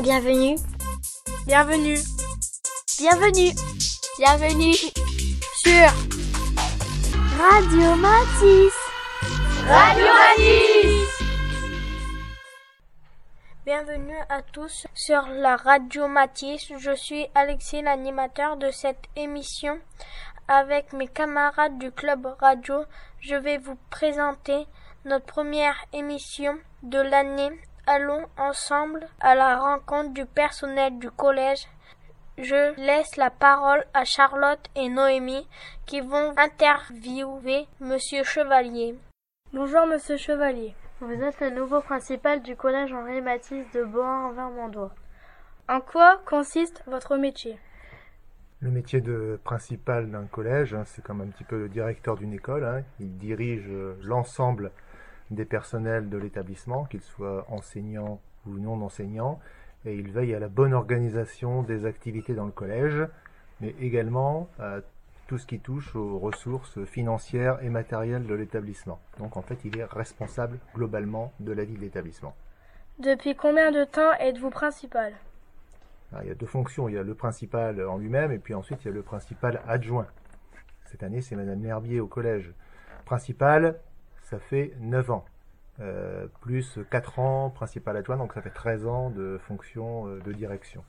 Bienvenue. Bienvenue. Bienvenue. Bienvenue. Sur Radio Matisse. Radio Matisse. Bienvenue à tous sur la Radio Matisse. Je suis Alexis, l'animateur de cette émission. Avec mes camarades du club radio, je vais vous présenter notre première émission de l'année. Allons ensemble à la rencontre du personnel du collège. Je laisse la parole à Charlotte et Noémie qui vont interviewer Monsieur Chevalier. Bonjour Monsieur Chevalier. Vous êtes le nouveau principal du collège Henri Matisse de Bohain en Vermandois. En quoi consiste votre métier? Le métier de principal d'un collège, hein, c'est comme un petit peu le directeur d'une école. Hein. Il dirige euh, l'ensemble des personnels de l'établissement, qu'ils soient enseignants ou non enseignants, et il veille à la bonne organisation des activités dans le collège, mais également à tout ce qui touche aux ressources financières et matérielles de l'établissement. Donc en fait, il est responsable globalement de la vie de l'établissement. Depuis combien de temps êtes-vous principal? Alors, Il y a deux fonctions, il y a le principal en lui-même et puis ensuite il y a le principal adjoint. Cette année, c'est Madame L'Herbier au collège. Principal, ça fait 9 ans. Euh, plus 4 ans principal adjoint, donc ça fait 13 ans de fonction euh, de direction.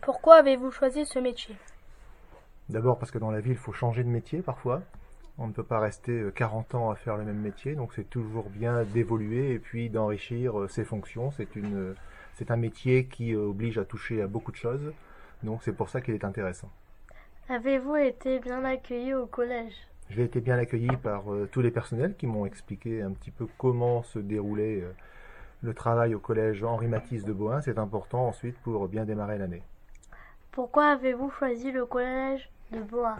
Pourquoi avez-vous choisi ce métier? D'abord parce que dans la vie, il faut changer de métier parfois. On ne peut pas rester euh, 40 ans à faire le même métier, donc c'est toujours bien d'évoluer et puis d'enrichir euh, ses fonctions. C'est une, euh, c'est un métier qui euh, oblige à toucher à beaucoup de choses, donc c'est pour ça qu'il est intéressant. Avez-vous été bien accueilli au collège? J'ai été bien accueilli par euh, tous les personnels qui m'ont expliqué un petit peu comment se déroulait euh, le travail au collège Henri Matisse de Bohain. C'est important ensuite pour bien démarrer l'année. Pourquoi avez-vous choisi le collège de Bohain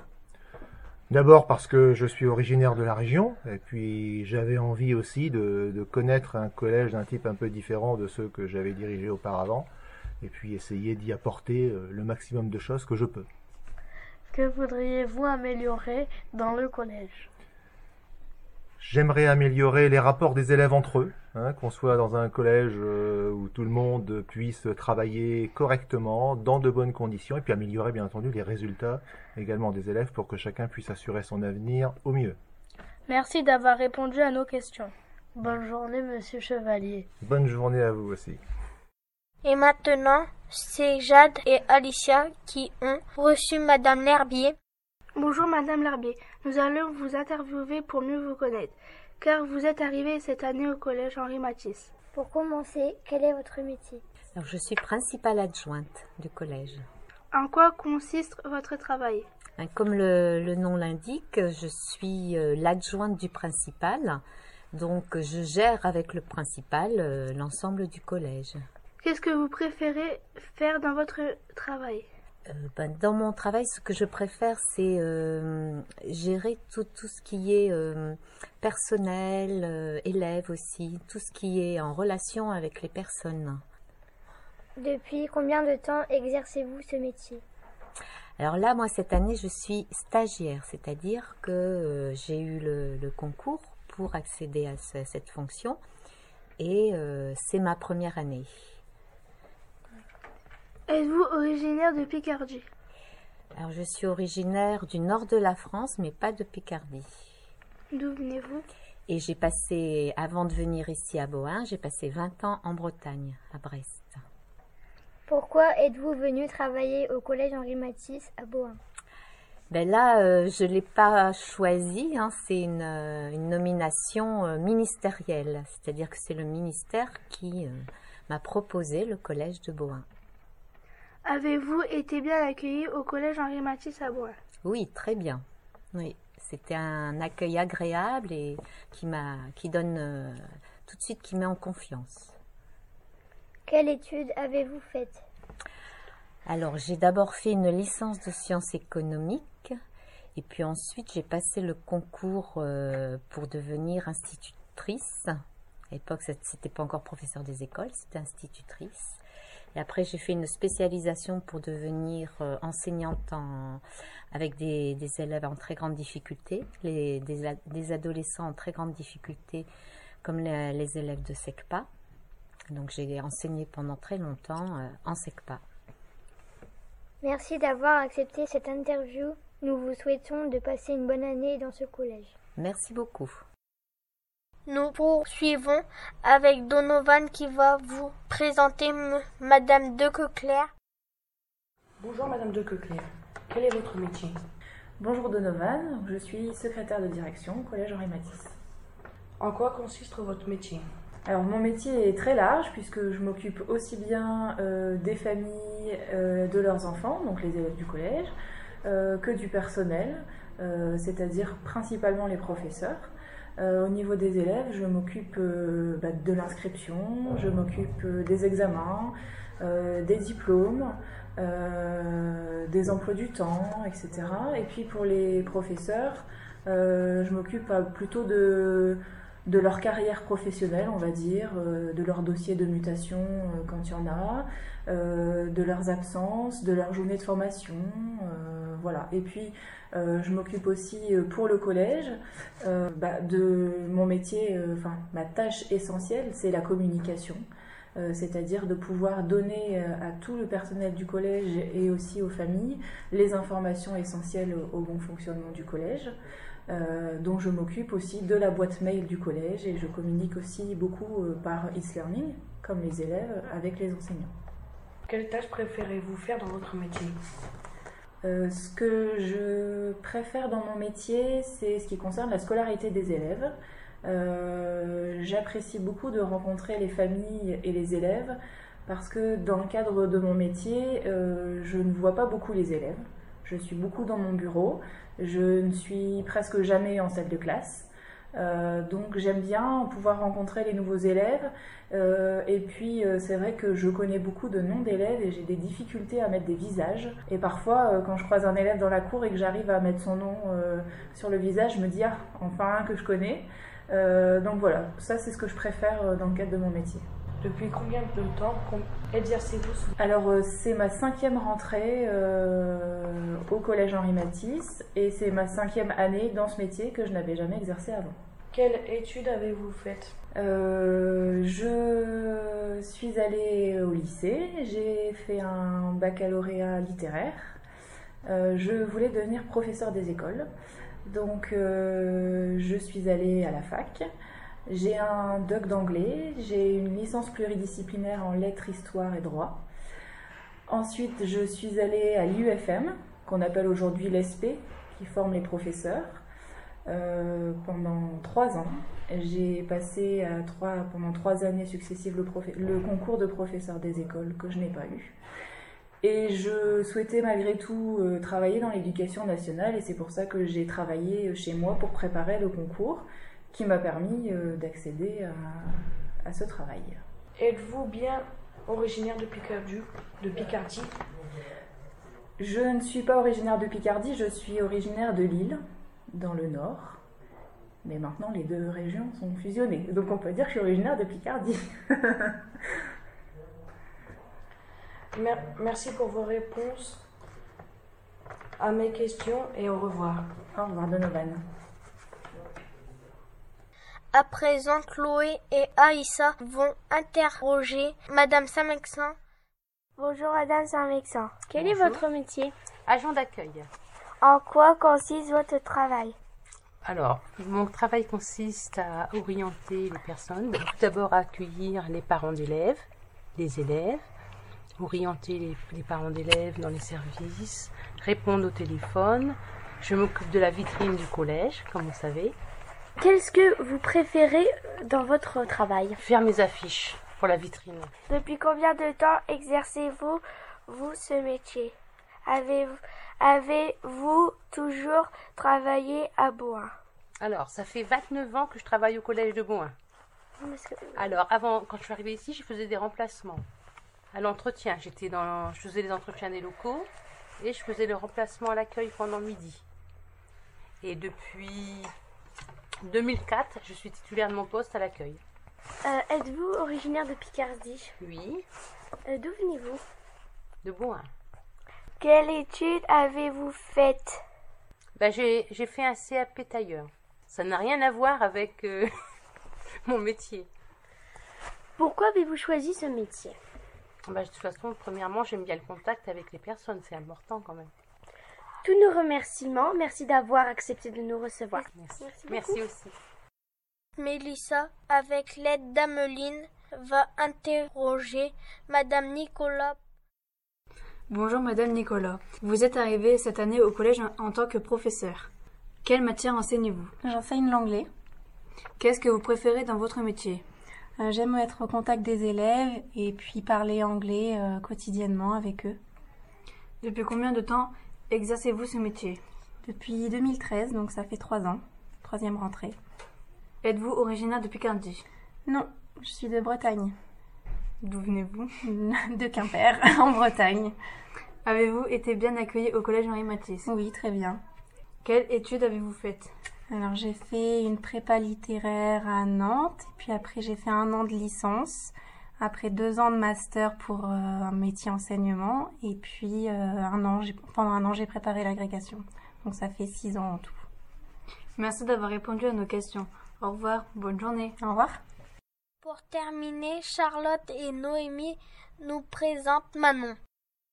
D'abord parce que je suis originaire de la région, et puis j'avais envie aussi de, de connaître un collège d'un type un peu différent de ceux que j'avais dirigés auparavant, et puis essayer d'y apporter euh, le maximum de choses que je peux. Que voudriez-vous améliorer dans le collège? J'aimerais améliorer les rapports des élèves entre eux, hein, qu'on soit dans un collège euh, où tout le monde puisse travailler correctement, dans de bonnes conditions, et puis améliorer bien entendu les résultats également des élèves pour que chacun puisse assurer son avenir au mieux. Merci d'avoir répondu à nos questions. Bonne journée, Monsieur Chevalier. Bonne journée à vous aussi. Et maintenant, c'est Jade et Alicia qui ont reçu Madame L'Herbier. Bonjour Madame Larbier, nous allons vous interviewer pour mieux vous connaître, car vous êtes arrivée cette année au collège Henri Matisse. Pour commencer, quel est votre métier? Alors, je suis principale adjointe du collège. En quoi consiste votre travail? Hein, Comme le, le nom l'indique, je suis euh, l'adjointe du principal, donc je gère avec le principal euh, l'ensemble du collège. Qu'est-ce que vous préférez faire dans votre travail? Euh, ben, dans mon travail, ce que je préfère, c'est euh, gérer tout, tout ce qui est euh, personnel, élèves aussi, tout ce qui est en relation avec les personnes. Depuis combien de temps exercez-vous ce métier? Alors là, moi, cette année, je suis stagiaire, c'est-à-dire que j'ai eu le, le concours pour accéder à ce- cette fonction et c'est ma première année. Êtes-vous originaire de Picardie? Alors, je suis originaire du nord de la France, mais pas de Picardie. D'où venez-vous? Et j'ai passé, avant de venir ici à Bohain, j'ai passé 20 ans en Bretagne, à Brest. Pourquoi êtes-vous venu travailler au collège Henri Matisse à Bohain Ben là, euh, je ne l'ai pas choisi, hein, c'est une, euh, une nomination euh, ministérielle, c'est-à-dire que c'est le ministère qui euh, m'a proposé le collège de Bohain. Avez-vous été bien accueilli au collège Henri Matisse à Bois Oui, très bien. Oui, c'était un accueil agréable et qui m'a, qui donne euh, tout de suite, qui met en confiance. Quelle étude avez-vous faite? Alors, j'ai d'abord fait une licence de sciences économiques et puis ensuite j'ai passé le concours euh, pour devenir institutrice. À l'époque, ce- c'était pas encore professeur des écoles, c'était institutrice. Et après, j'ai fait une spécialisation pour devenir euh, enseignante en- avec des, des élèves en très grande difficulté, les, des, adolescents en très grande difficulté, comme les, les élèves de SECPA. Donc j'ai enseigné pendant très longtemps euh, en SECPA. Merci d'avoir accepté cette interview. Nous vous souhaitons de passer une bonne année dans ce collège. Merci beaucoup. Nous poursuivons avec Donovan qui va vous présenter Madame de Queclair. Bonjour Madame de Queclair, quel est votre métier? Bonjour Donovan, je suis secrétaire de direction au Collège Henri Matisse. En quoi consiste votre métier? Alors mon métier est très large puisque je m'occupe aussi bien euh, des familles, euh, de leurs enfants, donc les élèves du collège, euh, que du personnel, c'est-à-dire principalement les professeurs. Au niveau des élèves, je m'occupe bah, de l'inscription, je m'occupe des examens, des diplômes, des emplois du temps, etc. Et puis pour les professeurs, je m'occupe plutôt de de leur carrière professionnelle, on va dire, euh, de leur dossier de mutation euh, quand il y en a, euh, de leurs absences, de leur journée de formation, voilà. Et puis, je m'occupe aussi pour le collège bah, de mon métier, enfin, ma tâche essentielle, c'est la communication. c'est-à-dire de pouvoir donner à tout le personnel du collège et aussi aux familles les informations essentielles au bon fonctionnement du collège. Euh, dont je m'occupe aussi de la boîte mail du collège et je communique aussi beaucoup euh, par e-learning, comme les élèves, avec les enseignants. Quelle tâche préférez-vous faire dans votre métier? Euh, Ce que je préfère dans mon métier, c'est ce qui concerne la scolarité des élèves. J'apprécie beaucoup de rencontrer les familles et les élèves parce que dans le cadre de mon métier, je ne vois pas beaucoup les élèves. Je suis beaucoup dans mon bureau. Je ne suis presque jamais en salle de classe. Euh, donc j'aime bien pouvoir rencontrer les nouveaux élèves. Euh, et puis euh, c'est vrai que je connais beaucoup de noms d'élèves et j'ai des difficultés à mettre des visages. Et parfois quand je croise un élève dans la cour et que j'arrive à mettre son nom sur le visage, je me dis ah enfin un que je connais. donc voilà, ça c'est ce que je préfère dans le cadre de mon métier. Depuis combien de temps exercez-vous Alors, euh, c'est ma cinquième rentrée euh, au collège Henri Matisse et c'est ma cinquième année dans ce métier que je n'avais jamais exercé avant. Quelle étude avez-vous faite? Euh, Je suis allée au lycée, j'ai fait un baccalauréat littéraire. je voulais devenir professeur des écoles, donc je suis allée à la fac. J'ai un doc d'anglais, j'ai une licence pluridisciplinaire en lettres, histoire et droit. Ensuite, je suis allée à l'UFM, qu'on appelle aujourd'hui l'ESP, qui forme les professeurs, euh, pendant trois ans. J'ai passé pendant trois années successives le, le concours de professeur des écoles que je n'ai pas eu. Et je souhaitais malgré tout euh, travailler dans l'éducation nationale et c'est pour ça que j'ai travaillé chez moi pour préparer le concours qui m'a permis euh, d'accéder à, ce travail. Êtes-vous bien originaire de Picardie, de Picardie? Je ne suis pas originaire de Picardie, je suis originaire de Lille, dans le nord. Mais maintenant, les deux régions sont fusionnées. Donc on peut dire que je suis originaire de Picardie. Merci pour vos réponses à mes questions et au revoir. Au revoir Donovan. À présent, Chloé et Aïssa vont interroger Madame Saint-Mexin. Bonjour Madame Saint-Mexin. Quel est votre métier? Agent d'accueil. En quoi consiste votre travail? Alors, mon travail consiste à orienter les personnes, tout d'abord à accueillir les parents d'élèves, les élèves, orienter les, les parents d'élèves dans les services, répondre au téléphone. Je m'occupe de la vitrine du collège, comme vous savez. Qu'est-ce que vous préférez dans votre travail Faire mes affiches pour la vitrine. Depuis combien de temps exercez-vous vous ce métier? Avez-vous avez toujours travaillé à Boin Alors, ça fait 29 ans que je travaille au collège de Boin. Alors, avant, quand je suis arrivée ici, je faisais des remplacements. À l'entretien, j'étais dans, je faisais les entretiens des locaux et je faisais le remplacement à l'accueil pendant midi. Et depuis 2004, je suis titulaire de mon poste à l'accueil. Euh, êtes-vous originaire de Picardie? Oui. Euh, d'où venez-vous? De Boin. Quelle étude avez-vous faite? Ben, j'ai, fait un CAP tailleur. Ça n'a rien à voir avec euh, mon métier. Pourquoi avez-vous choisi ce métier? Bah, De toute façon, premièrement, j'aime bien le contact avec les personnes, c'est important quand même. Tous nos remerciements, merci d'avoir accepté de nous recevoir. Merci, merci, aussi. Mélissa, avec l'aide d'Ameline, va interroger Madame Nicolas. Bonjour Madame Nicolas. Vous êtes arrivée cette année au collège en tant que professeur. Quelle matière enseignez-vous? J'enseigne l'anglais. Qu'est-ce que vous préférez dans votre métier? Euh, J'aime être au contact des élèves et puis parler anglais euh, quotidiennement avec eux. Depuis combien de temps exercez-vous ce métier Depuis 2013, donc ça fait trois ans. Troisième rentrée. Êtes-vous originaire de Picardie Non, je suis de Bretagne. D'où venez-vous De Quimper, en Bretagne. Avez-vous été bien accueilli au collège Henri Matisse Oui, très bien. Quelle étude avez-vous faite Alors j'ai fait une prépa littéraire à Nantes, et puis après j'ai fait un an de licence, après deux ans de master pour euh, un métier enseignement, et puis euh, un an, pendant un an j'ai préparé l'agrégation. Donc ça fait six ans en tout. Merci d'avoir répondu à nos questions. Au revoir, bonne journée. Au revoir. Pour terminer, Charlotte et Noémie nous présentent Manon.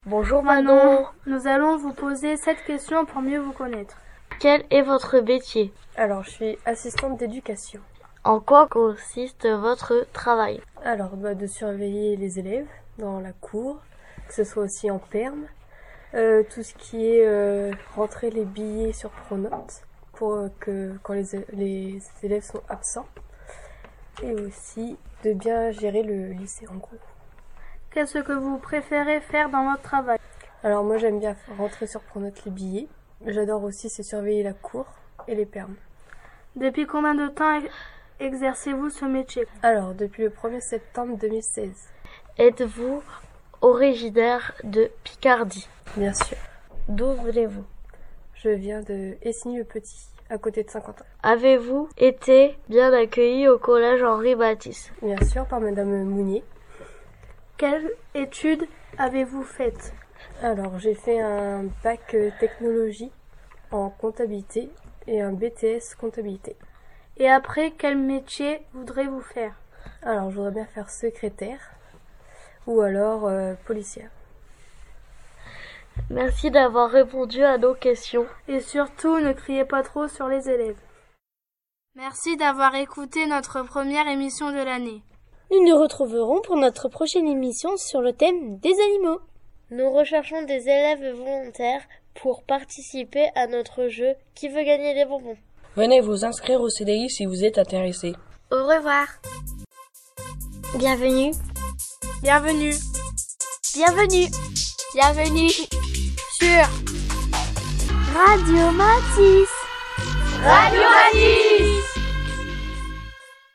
Bonjour Manon. Nous allons vous poser cette question pour mieux vous connaître. Quel est votre métier? Alors, je suis assistante d'éducation. En quoi consiste votre travail? Alors, bah, de surveiller les élèves dans la cour, que ce soit aussi en perme. Euh, tout ce qui est euh, rentrer les billets sur Pronote pour euh, que quand les, les élèves sont absents. Et aussi de bien gérer le lycée en gros. Qu'est-ce que vous préférez faire dans votre travail? Alors moi j'aime bien rentrer sur Pronote les billets J'adore aussi c'est surveiller la cour et les permes. Depuis combien de temps exercez-vous ce métier Alors, depuis le 1er septembre 2016. Êtes-vous originaire de Picardie? Bien sûr. D'où venez-vous? Je viens de Essigny-le-Petit, à côté de Saint-Quentin. Avez-vous été bien accueilli au collège Henri Baptiste? Bien sûr, par Madame Mounier. Quelle étude avez-vous faites? Alors, j'ai fait un bac euh, technologie en comptabilité et un BTS comptabilité. Et après, quel métier voudrez-vous faire? Alors, je voudrais bien faire secrétaire ou alors euh, policière. Merci d'avoir répondu à nos questions. Et surtout, ne criez pas trop sur les élèves. Merci d'avoir écouté notre première émission de l'année. Nous nous retrouverons pour notre prochaine émission sur le thème des animaux. Nous recherchons des élèves volontaires pour participer à notre jeu Qui veut gagner des bonbons? Venez vous inscrire au CDI si vous êtes intéressé. Au revoir. Bienvenue. Bienvenue. Bienvenue. Bienvenue sur Radio Matisse. Radio Matisse.